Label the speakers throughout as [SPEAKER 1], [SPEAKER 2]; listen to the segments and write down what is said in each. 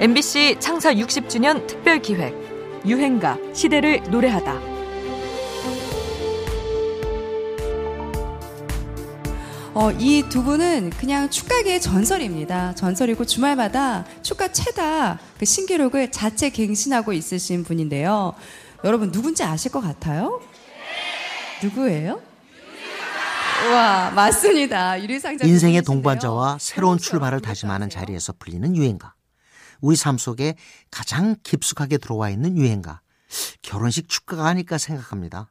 [SPEAKER 1] MBC 창사 60주년 특별 기획 유행가 시대를 노래하다.
[SPEAKER 2] 어, 이 두 분은 그냥 축가계의 전설입니다. 전설이고 주말마다 축가 최다 그 신기록을 자체 갱신하고 있으신 분인데요. 여러분 누군지 아실 것 같아요? 누구예요? 와 맞습니다. 유리상자
[SPEAKER 3] 인생의. 동반자와 새로운. 출발을 다짐하는 자리에서 풀리는 유행가. 우리 삶 속에 가장 깊숙하게 들어와 있는 유행가. 결혼식 축가가 아닐까 생각합니다.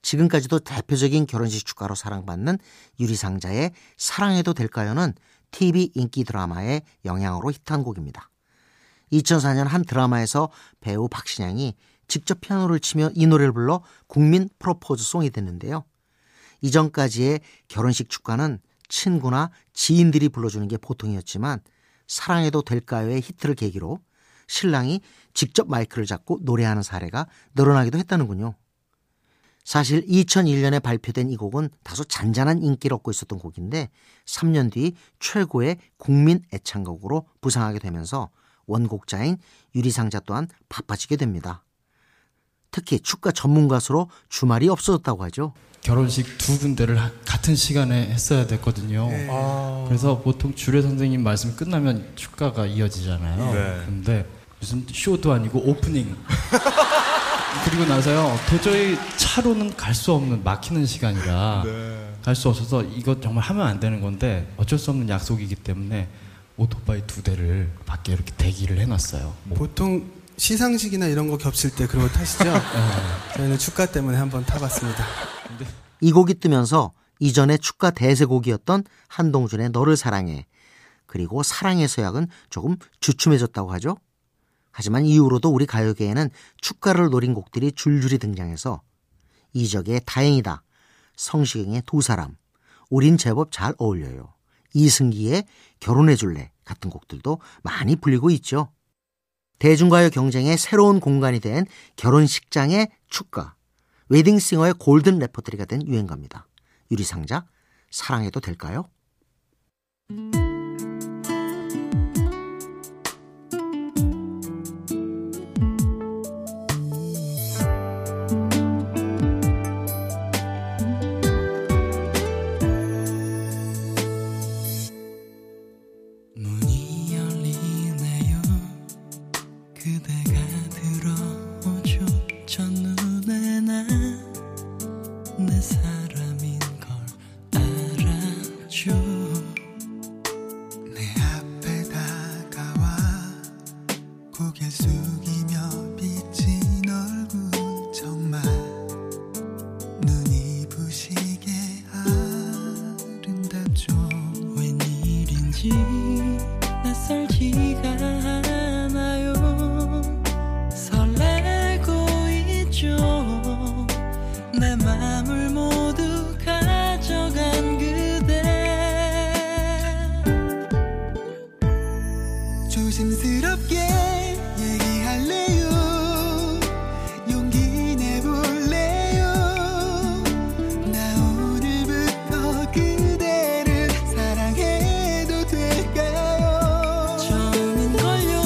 [SPEAKER 3] 지금까지도 대표적인 결혼식 축가로 사랑받는 유리상자의 사랑해도 될까요는 TV 인기 드라마의 영향으로 히트한 곡입니다. 2004년 한 드라마에서 배우 박신양이 직접 피아노를 치며 이 노래를 불러 국민 프로포즈 송이 됐는데요. 이전까지의 결혼식 축가는 친구나 지인들이 불러주는 게 보통이었지만 사랑해도 될까요의 히트를 계기로 신랑이 직접 마이크를 잡고 노래하는 사례가 늘어나기도 했다는군요. 사실 2001년에 발표된 이 곡은 다소 잔잔한 인기를 얻고 있었던 곡인데 3년 뒤 최고의 국민 애창곡으로 부상하게 되면서 원곡자인 유리상자 또한 바빠지게 됩니다. 특히 축가 전문 가수로 주말이 없어졌다고 하죠.
[SPEAKER 4] 결혼식 두 군데를 하- 같은 시간에 했어야 됐거든요. 그래서 보통 주례 선생님 말씀 끝나면 축가가 이어지잖아요.
[SPEAKER 5] 네.
[SPEAKER 4] 근데 무슨 쇼도 아니고 오프닝. 그리고 나서요 도저히 차로는 갈 수 없는 막히는 시간이라 갈수 없어서 이거 정말 하면 안 되는 건데 어쩔 수 없는 약속이기 때문에 오토바이 두 대를 밖에 이렇게 대기를 해놨어요. 뭐
[SPEAKER 5] 보통 시상식이나 이런 거 겹칠 때 그런 거 타시죠? 저희는 축가 때문에 한번 타봤습니다.
[SPEAKER 3] 이 곡이 뜨면서 이전에 축가 대세곡이었던 한동준의 너를 사랑해 그리고 사랑의 서약은 조금 주춤해졌다고 하죠. 하지만 이후로도 우리 가요계에는 축가를 노린 곡들이 줄줄이 등장해서 이적의 다행이다, 성시경의 두 사람, 우린 제법 잘 어울려요, 이승기의 결혼해줄래 같은 곡들도 많이 불리고 있죠. 대중가요 경쟁의 새로운 공간이 된 결혼식장의 축가, 웨딩싱어의 골든 레퍼토리가 된 유행가입니다. 유리상자, 사랑해도 될까요?
[SPEAKER 6] 내 사람인 걸 알았죠 내 앞에 다가와 고개 숙이며 비친 얼굴 정말 눈이 부시게 아름답죠. 웬일인지 낯설지가 조심스럽게 얘기할래요. 용기 내볼래요. 나 오늘부터 그대를 사랑해도 될까요? 처음인걸요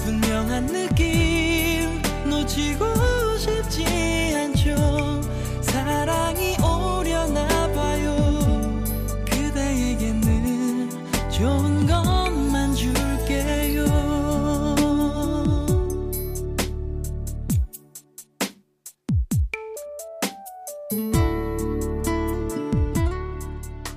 [SPEAKER 6] 분명한 느낌 놓치고 싶지 않죠. 사랑이 오려나 봐요. 그대에게 는 좋은 것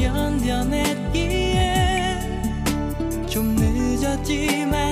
[SPEAKER 6] 잘 견뎌냈기에 좀 늦었지만